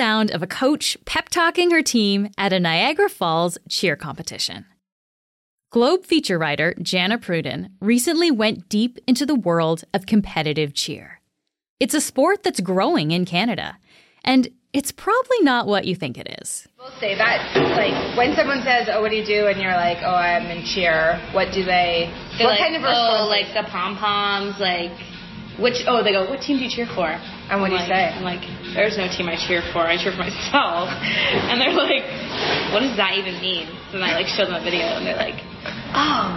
That's the sound of a coach pep talking her team at a Niagara Falls cheer competition. Globe feature writer Jana Pruden recently went deep into the world of competitive cheer. It's a sport that's growing in Canada, and it's probably not what you think it is. People say that, like, when someone says, "Oh, what do you do?" and you're like, "Oh, I'm in cheer." What do they? They're what like, kind of oh, like the pom poms, like which? Oh, they go, "What team do you cheer for?" And what do I'm you like, say? I'm like, "There's no team I cheer for. I cheer for myself." and they're like, "What does that even mean?" And then I like show them a video, and they're like, "Oh,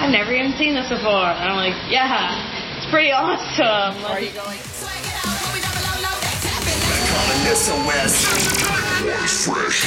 I've never even seen this before." And I'm like, "Yeah, it's pretty awesome." Are you going? Calling SOS. Voice fresh.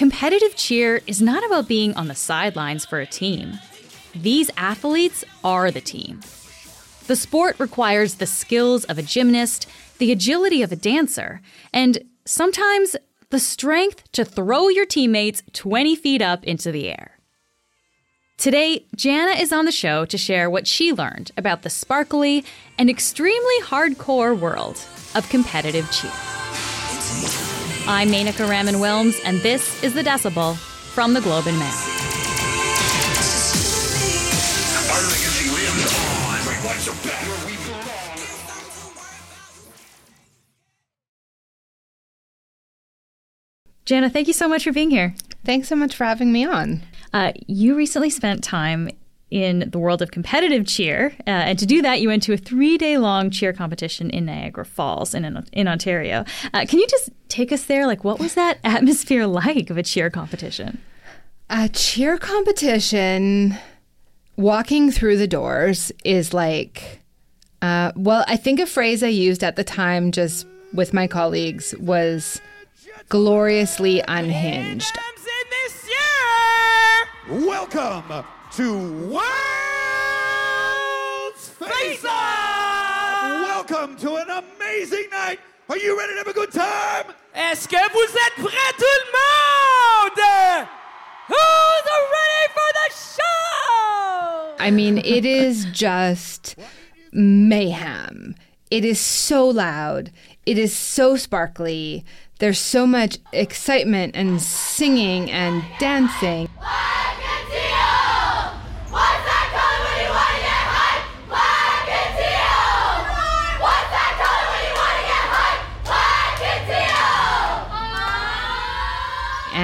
Competitive cheer is not about being on the sidelines for a team. These athletes are the team. The sport requires the skills of a gymnast, the agility of a dancer, and sometimes the strength to throw your teammates 20 feet up into the air. Today, Jana is on the show to share what she learned about the sparkly and extremely hardcore world of competitive cheer. I'm Menaka Raman Wilms, and this is The Decibel from the Globe and Mail. Our legacy lives on. Great lights are back where we belong. Jana, thank you so much for being here. Thanks so much for having me on. Uh, you recently spent time in the world of competitive cheer, uh, and to do that, you went to a three-day long cheer competition in Niagara Falls in in Ontario. Uh, can you just take us there? Like, what was that atmosphere like of a cheer competition? A cheer competition, walking through the doors is like, uh, well, I think a phrase I used at the time just with my colleagues was gloriously unhinged. Welcome to World's Face Off! Welcome to an amazing night. Are you ready to have a good time? Est-ce que vous êtes prêts tout le monde? Who's ready for the show? I mean, it is just mayhem. It is so loud. It is so sparkly. There's so much excitement and singing and dancing.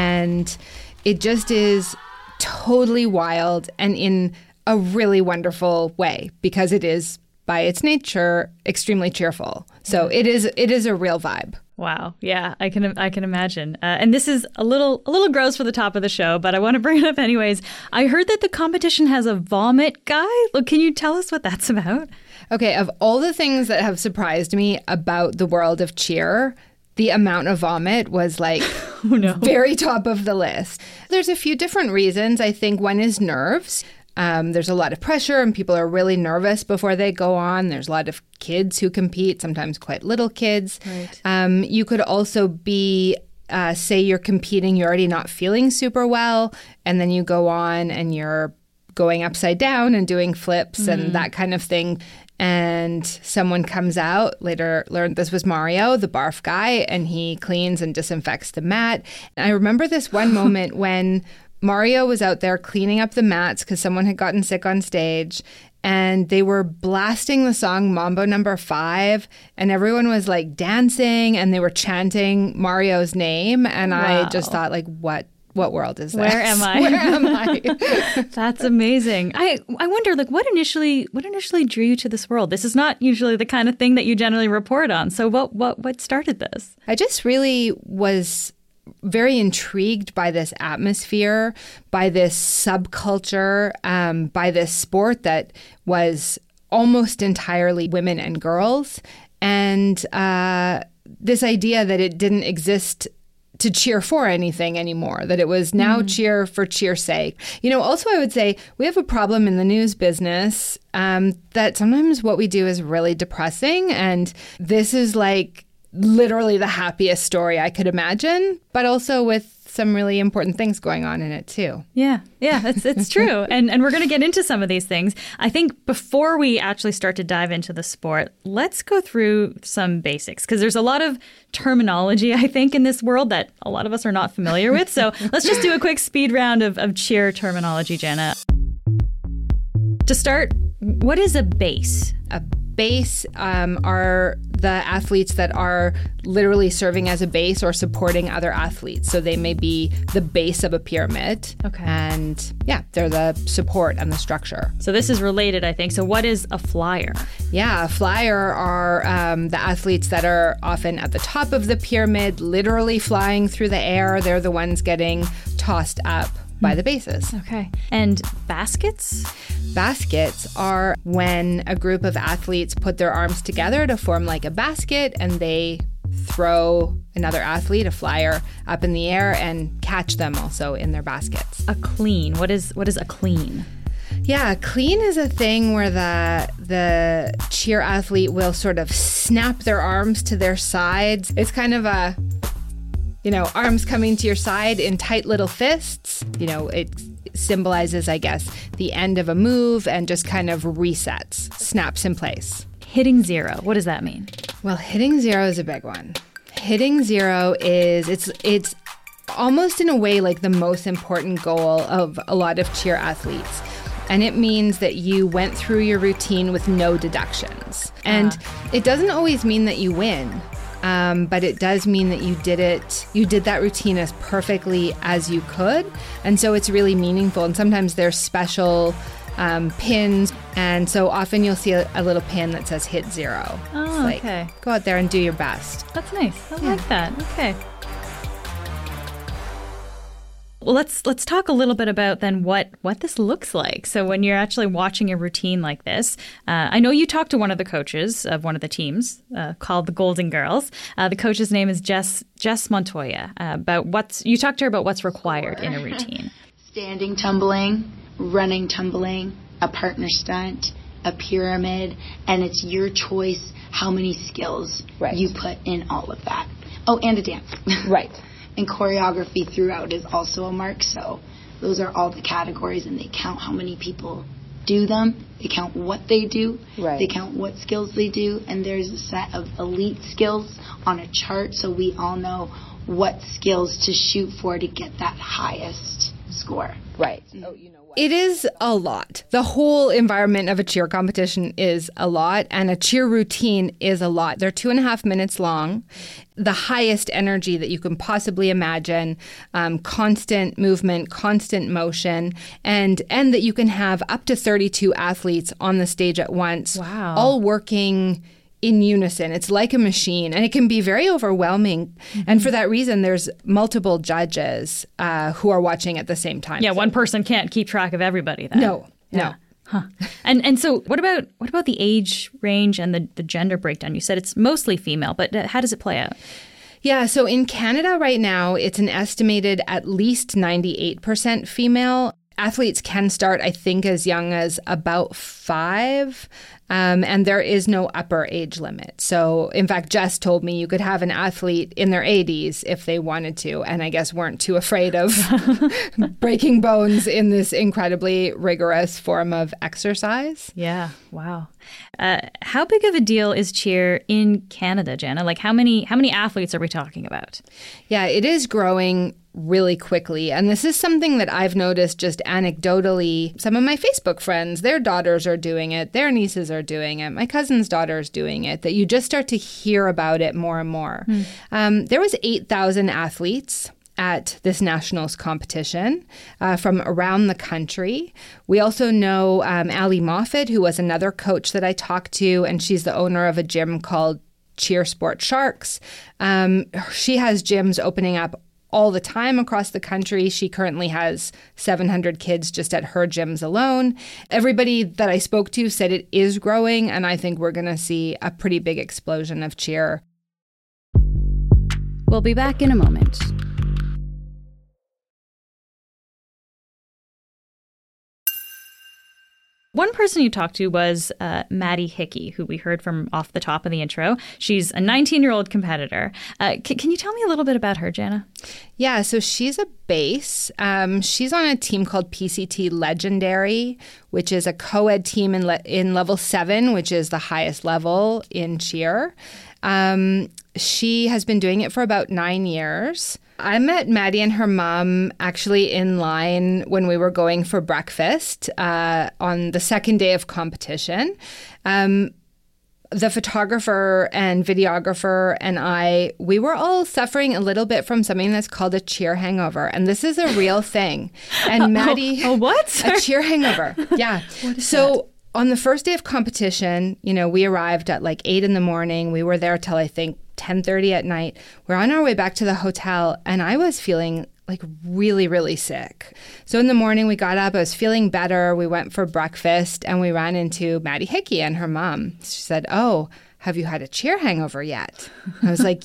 And it just is totally wild and in a really wonderful way because it is by its nature extremely cheerful. So it is it is a real vibe. Wow, yeah, I can I can imagine. Uh, and this is a little a little gross for the top of the show, but I want to bring it up anyways. I heard that the competition has a vomit guy. Look, can you tell us what that's about? Okay, of all the things that have surprised me about the world of cheer, the amount of vomit was like very top of the list. There's a few different reasons. I think one is nerves. Um, there's a lot of pressure, and people are really nervous before they go on. There's a lot of kids who compete, sometimes quite little kids. Um, you could also be uh, say you're competing, you're already not feeling super well, and then you go on and you're going upside down and doing flips and that kind of thing. And someone comes out later, learned this was Mario, the barf guy, and he cleans and disinfects the mat. And I remember this one moment when Mario was out there cleaning up the mats because someone had gotten sick on stage. And they were blasting the song Mambo number five, and everyone was like dancing and they were chanting Mario's name. And I just thought, like, what what world is this? Where am I? Where am I? That's amazing. I I wonder like what initially what initially drew you to this world? This is not usually the kind of thing that you generally report on. So what what what started this? I just really was very intrigued by this atmosphere, by this subculture, um, by this sport that was almost entirely women and girls, and uh, this idea that it didn't exist to cheer for anything anymore, that it was now cheer for cheer's sake. You know, also, I would say we have a problem in the news business um, that sometimes what we do is really depressing. And this is like literally the happiest story I could imagine, but also with some really important things going on in it too. Yeah, yeah, it's it's true, and and we're going to get into some of these things. I think before we actually start to dive into the sport, let's go through some basics because there's a lot of terminology I think in this world that a lot of us are not familiar with. So let's just do a quick speed round of, of cheer terminology, Jana. To start, what is a base? A base um, are the athletes that are literally serving as a base or supporting other athletes. So they may be the base of a pyramid. Okay. And yeah, they're the support and the structure. So this is related, I think. So what is a flyer? Yeah, a flyer are um, the athletes that are often at the top of the pyramid, literally flying through the air. They're the ones getting tossed up by the bases. Okay. And baskets? Baskets are when a group of athletes put their arms together to form like a basket and they throw another athlete, a flyer, up in the air and catch them also in their baskets. A clean. What is what is a clean? Yeah, clean is a thing where the the cheer athlete will sort of snap their arms to their sides. It's kind of a you know, arms coming to your side in tight little fists. You know, it symbolizes, I guess, the end of a move and just kind of resets, snaps in place. Hitting zero. What does that mean? Well, hitting zero is a big one. Hitting zero is it's it's almost in a way like the most important goal of a lot of cheer athletes. And it means that you went through your routine with no deductions. And uh-huh. it doesn't always mean that you win. Um, but it does mean that you did it, you did that routine as perfectly as you could. And so it's really meaningful. And sometimes there's special um, pins. And so often you'll see a, a little pin that says hit zero. Oh, like, okay. Go out there and do your best. That's nice. I like that. Okay. Well, let's let's talk a little bit about then what what this looks like. So when you're actually watching a routine like this, uh, I know you talked to one of the coaches of one of the teams uh, called the Golden Girls. Uh, the coach's name is Jess Jess Montoya. Uh, about what's you talked to her about what's required in a routine. standing tumbling, running tumbling, a partner stunt, a pyramid, and it's your choice how many skills Right. you put in all of that. Oh, and a dance. Right. And choreography throughout is also a mark, so those are all the categories and they count how many people do them. They count what they do. Right. They count what skills they do and there's a set of elite skills on a chart so we all know what skills to shoot for to get that highest score. Right. It is a lot. The whole environment of a cheer competition is a lot, and a cheer routine is a lot. They're two and a half minutes long, the highest energy that you can possibly imagine, um, constant movement, constant motion, and and that you can have up to thirty two athletes on the stage at once, Wow. all working in unison. It's like a machine, and it can be very overwhelming. And for that reason, there's multiple judges uh, who are watching at the same time. Yeah, So- one person can't keep track of everybody. Then. No, no. Huh. And and so what about what about the age range and the, the gender breakdown? You said it's mostly female, but uh, how does it play out? Yeah, so in Canada right now, it's an estimated at least 98% female. Athletes can start, I think, as young as about five, um, and there is no upper age limit. So, in fact, Jess told me you could have an athlete in their 80s if they wanted to, and I guess weren't too afraid of breaking bones in this incredibly rigorous form of exercise. Yeah. Wow. Uh, how big of a deal is cheer in Canada, Jana? Like how many how many athletes are we talking about? Yeah, it is growing really quickly. And this is something that I've noticed just anecdotally. Some of my Facebook friends, their daughters are doing it, their nieces are doing it, my cousin's daughter is doing it, that you just start to hear about it more and more. Um, there was 8,000 athletes at this nationals competition uh, from around the country. We also know um, Ali Moffat, who was another coach that I talked to, and she's the owner of a gym called Cheer Sport Sharks. Um, she has gyms opening up all the time across the country. She currently has 700 kids just at her gyms alone. Everybody that I spoke to said it is growing, and I think we're going to see a pretty big explosion of cheer. We'll be back in a moment. One person you talked to was uh, Maddie Hickey, who we heard from off the top of the intro. She's a 19 year old competitor. Uh, c- can you tell me a little bit about her, Jana? Yeah, so she's a base. Um, she's on a team called PCT Legendary, which is a co ed team in, le- in level seven, which is the highest level in cheer. Um, she has been doing it for about nine years. I met Maddie and her mom actually in line when we were going for breakfast uh, on the second day of competition. Um, the photographer and videographer and I, we were all suffering a little bit from something that's called a cheer hangover. And this is a real thing. And Maddie. oh, what? A cheer hangover. Yeah. so on the first day of competition, you know, we arrived at like eight in the morning. We were there till I think 10:30 at night. We're on our way back to the hotel and I was feeling like really really sick. So in the morning we got up, I was feeling better. We went for breakfast and we ran into Maddie Hickey and her mom. She said, "Oh, have you had a cheer hangover yet?" I was like,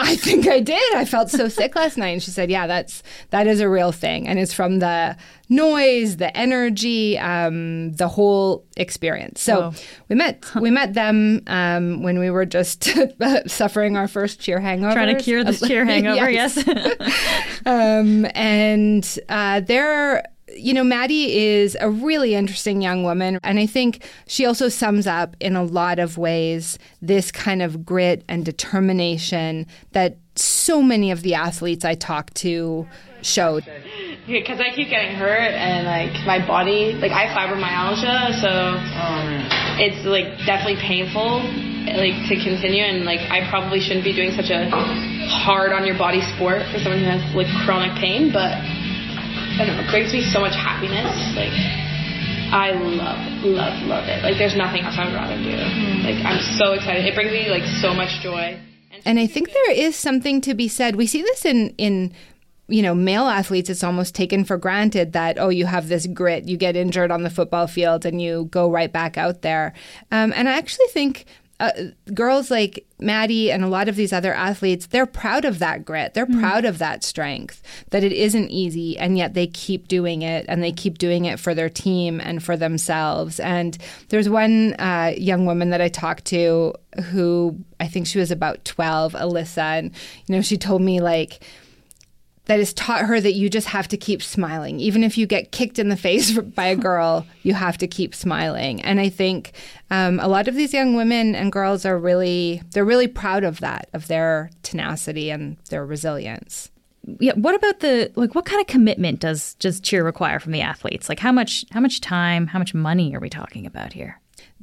I think I did. I felt so sick last night. And she said, "Yeah, that's that is a real thing, and it's from the noise, the energy, um, the whole experience." So Whoa. we met we met them um, when we were just suffering our first cheer hangover. Trying to cure this cheer hangover, yes. um, and uh, they're you know, Maddie is a really interesting young woman. And I think she also sums up in a lot of ways this kind of grit and determination that so many of the athletes I talked to showed. Because I keep getting hurt and like my body, like I have fibromyalgia, so it's like definitely painful, like to continue. And like I probably shouldn't be doing such a hard on your body sport for someone who has like chronic pain, but I don't know, it brings me so much happiness. Like I love, love, love it. Like there's nothing else I would rather do. Like I'm so excited. It brings me like so much joy. And I think there is something to be said. We see this in in you know male athletes. It's almost taken for granted that oh, you have this grit. You get injured on the football field and you go right back out there. Um, and I actually think. Uh, girls like Maddie and a lot of these other athletes, they're proud of that grit. They're proud of that strength, that it isn't easy, and yet they keep doing it and they keep doing it for their team and for themselves. And there's one uh, young woman that I talked to who I think she was about 12, Alyssa, and, you know, she told me, like, that has taught her that you just have to keep smiling. Even if you get kicked in the face by a girl, you have to keep smiling. And I think um, a lot of these young women and girls are really, they're really proud of that, of their tenacity and their resilience. yeah, what about the like what kind of commitment does does cheer require from the athletes? Like how much how much time, how much money are we talking about here?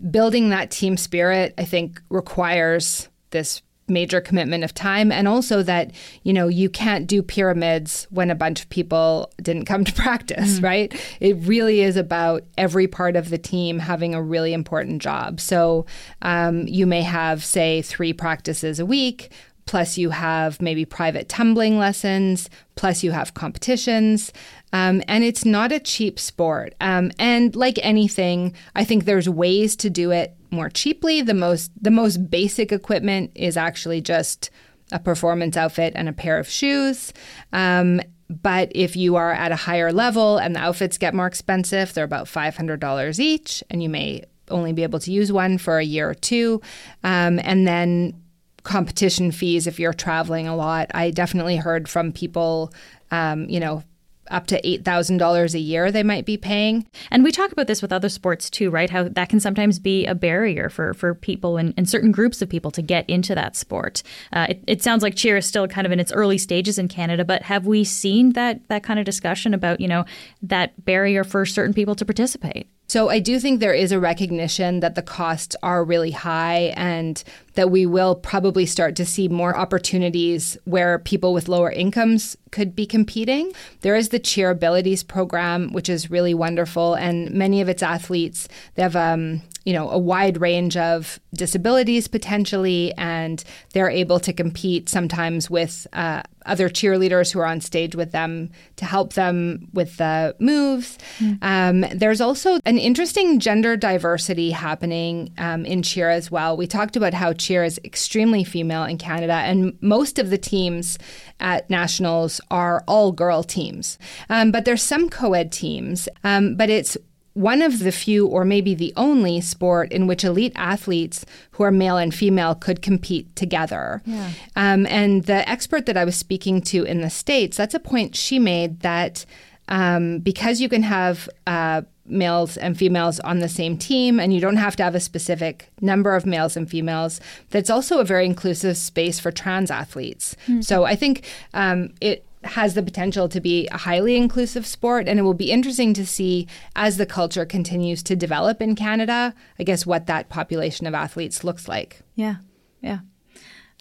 building that team spirit, I think, requires this major commitment of time and also that you know you can't do pyramids when a bunch of people didn't come to practice right it really is about every part of the team having a really important job so um, you may have say three practices a week plus you have maybe private tumbling lessons, plus you have competitions. Um, and it's not a cheap sport. Um, and like anything, I think there's ways to do it more cheaply. The most the most basic equipment is actually just a performance outfit and a pair of shoes. Um, but if you are at a higher level and the outfits get more expensive, they're about $500 each, and you may only be able to use one for a year or two. Um, and then competition fees if you're traveling a lot. I definitely heard from people, um, you know, up to $8,000 a year they might be paying. And we talk about this with other sports too, right? How that can sometimes be a barrier for, for people and, and certain groups of people to get into that sport. Uh, it, it sounds like cheer is still kind of in its early stages in Canada, but have we seen that that kind of discussion about, you know, that barrier for certain people to participate? So I do think there is a recognition that the costs are really high and that we will probably start to see more opportunities where people with lower incomes could be competing. There is the Cheer Abilities program, which is really wonderful, and many of its athletes they have um, you know a wide range of disabilities potentially, and they're able to compete sometimes with uh, other cheerleaders who are on stage with them to help them with the moves. Um, there's also an interesting gender diversity happening um, in cheer as well. We talked about how cheer is extremely female in Canada, and most of the teams at nationals are all girl teams. Um, but there's some co ed teams, um, but it's one of the few, or maybe the only, sport in which elite athletes who are male and female could compete together. Yeah. Um, and the expert that I was speaking to in the States, that's a point she made that um, because you can have uh, males and females on the same team and you don't have to have a specific number of males and females that's also a very inclusive space for trans athletes mm-hmm. so i think um, it has the potential to be a highly inclusive sport and it will be interesting to see as the culture continues to develop in canada i guess what that population of athletes looks like yeah yeah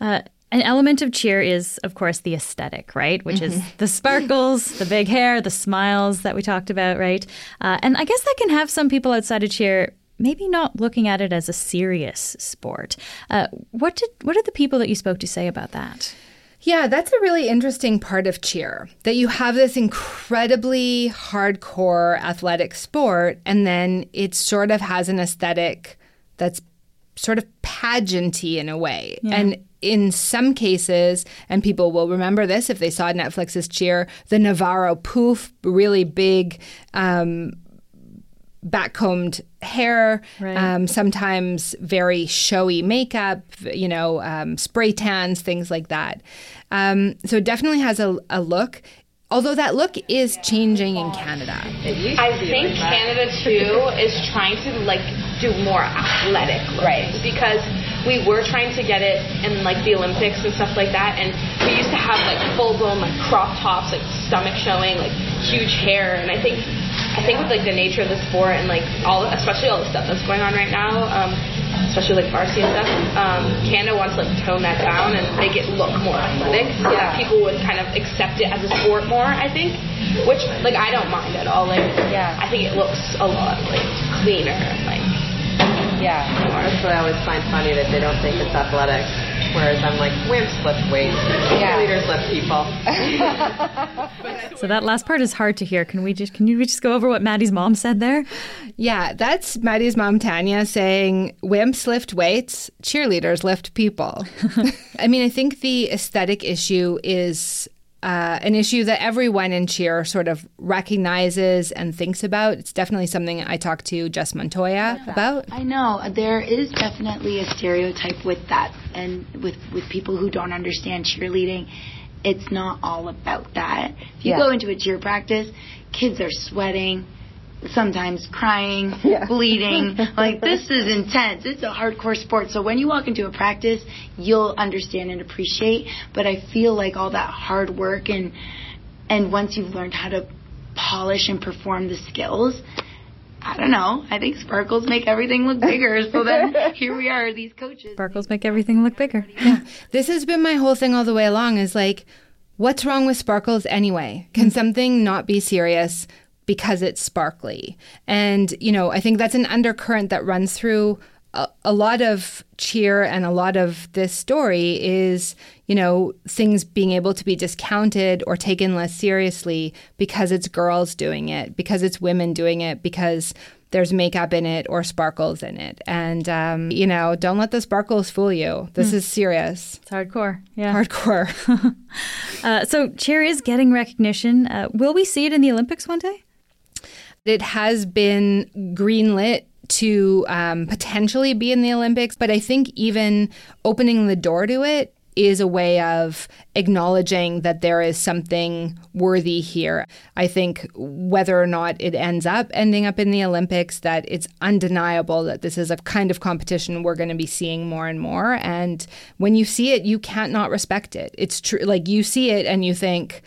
uh, an element of cheer is, of course, the aesthetic, right? Which mm-hmm. is the sparkles, the big hair, the smiles that we talked about, right? Uh, and I guess that can have some people outside of cheer maybe not looking at it as a serious sport. Uh, what did what did the people that you spoke to say about that? Yeah, that's a really interesting part of cheer that you have this incredibly hardcore athletic sport, and then it sort of has an aesthetic that's sort of pageanty in a way. Yeah. And in some cases, and people will remember this if they saw Netflix's Cheer, the Navarro poof, really big. Um, backcombed hair, right. um, sometimes very showy makeup, you know, um, spray tans, things like that. Um, so it definitely has a, a look. Although that look is changing in Canada. I think like Canada too is trying to like do more athletic, right? Because we were trying to get it in like the Olympics and stuff like that, and we used to have like full blown like crop tops, like stomach showing, like huge hair, and I think I think with like the nature of the sport and like all, especially all the stuff that's going on right now. Um, especially like varsity and stuff. Um, Canada wants to like tone that down and make it look more athletic, so yeah. that people would kind of accept it as a sport more. I think, which like I don't mind at all. Like, yeah, I think it looks a lot like cleaner, like yeah. That's what I always find funny that they don't think it's athletic. Whereas I'm like, wimps lift weights, yeah. leaders lift people. so that last part is hard to hear. Can we just can you just go over what Maddie's mom said there? Yeah, that's Maddie's mom Tanya saying wimps lift weights, cheerleaders lift people. I mean, I think the aesthetic issue is uh, an issue that everyone in cheer sort of recognizes and thinks about. It's definitely something I talked to Jess Montoya about. I know there is definitely a stereotype with that, and with with people who don't understand cheerleading. It's not all about that. If you yeah. go into a cheer practice, kids are sweating, sometimes crying, yeah. bleeding. like this is intense. It's a hardcore sport. So when you walk into a practice, you'll understand and appreciate. But I feel like all that hard work and and once you've learned how to polish and perform the skills, I don't know. I think sparkles make everything look bigger. So then here we are, these coaches. Sparkles make everything look bigger. Yeah. This has been my whole thing all the way along is like, what's wrong with sparkles anyway? Can mm-hmm. something not be serious? Because it's sparkly. And, you know, I think that's an undercurrent that runs through a, a, lot of cheer and a lot of this story is, you know, things being able to be discounted or taken less seriously because it's girls doing it, because it's women doing it, because there's makeup in it or sparkles in it. And, um, you know, don't let the sparkles fool you. This mm. is serious. It's hardcore. Yeah. Hardcore. uh, so cheer is getting recognition. Uh, will we see it in the Olympics one day? It has been greenlit to um, potentially be in the Olympics, but I think even opening the door to it is a way of acknowledging that there is something worthy here. I think whether or not it ends up ending up in the Olympics, that it's undeniable that this is a kind of competition we're going to be seeing more and more. And when you see it, you can't not respect it. It's true. Like you see it and you think,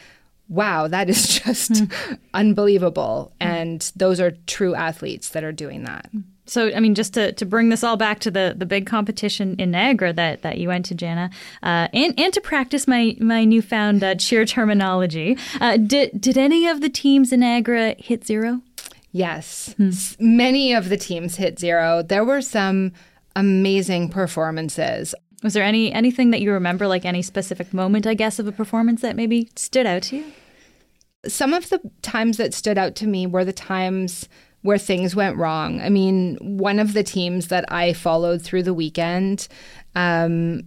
wow, that is just mm. unbelievable. And those are true athletes that are doing that. So, I mean, just to, to bring this all back to the, the big competition in Niagara that, that you went to, Jana, uh, and, and to practice my, my newfound uh, cheer terminology, uh, did, did any of the teams in Niagara hit zero? Yes. Hmm. Many of the teams hit zero. There were some amazing performances. Was there any anything that you remember, like any specific moment, I guess, of a performance that maybe stood out to you? Some of the times that stood out to me were the times where things went wrong. I mean, one of the teams that I followed through the weekend um,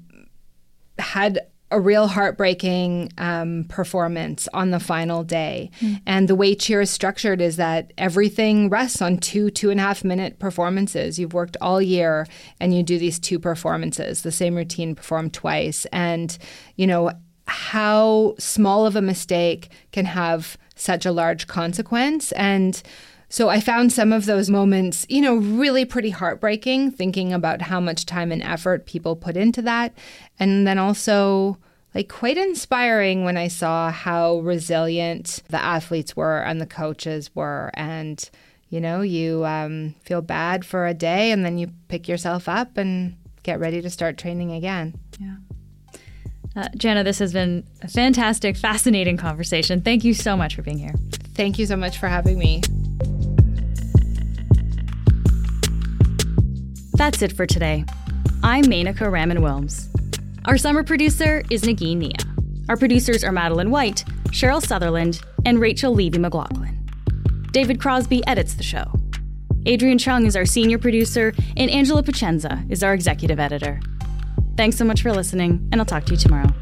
had a real heartbreaking um, performance on the final day. Mm. And the way cheer is structured is that everything rests on two, two and a half minute performances. You've worked all year and you do these two performances, the same routine performed twice. And, you know, how small of a mistake can have such a large consequence. And so I found some of those moments, you know, really pretty heartbreaking, thinking about how much time and effort people put into that. And then also, like, quite inspiring when I saw how resilient the athletes were and the coaches were. And, you know, you um, feel bad for a day and then you pick yourself up and get ready to start training again. Yeah. Uh, Jana, this has been a fantastic, fascinating conversation. Thank you so much for being here. Thank you so much for having me. That's it for today. I'm Menaka Raman Wilms. Our summer producer is Nagin Nia. Our producers are Madeline White, Cheryl Sutherland, and Rachel Levy McLaughlin. David Crosby edits the show. Adrian Chung is our senior producer, and Angela Pacienza is our executive editor. Thanks so much for listening, and I'll talk to you tomorrow.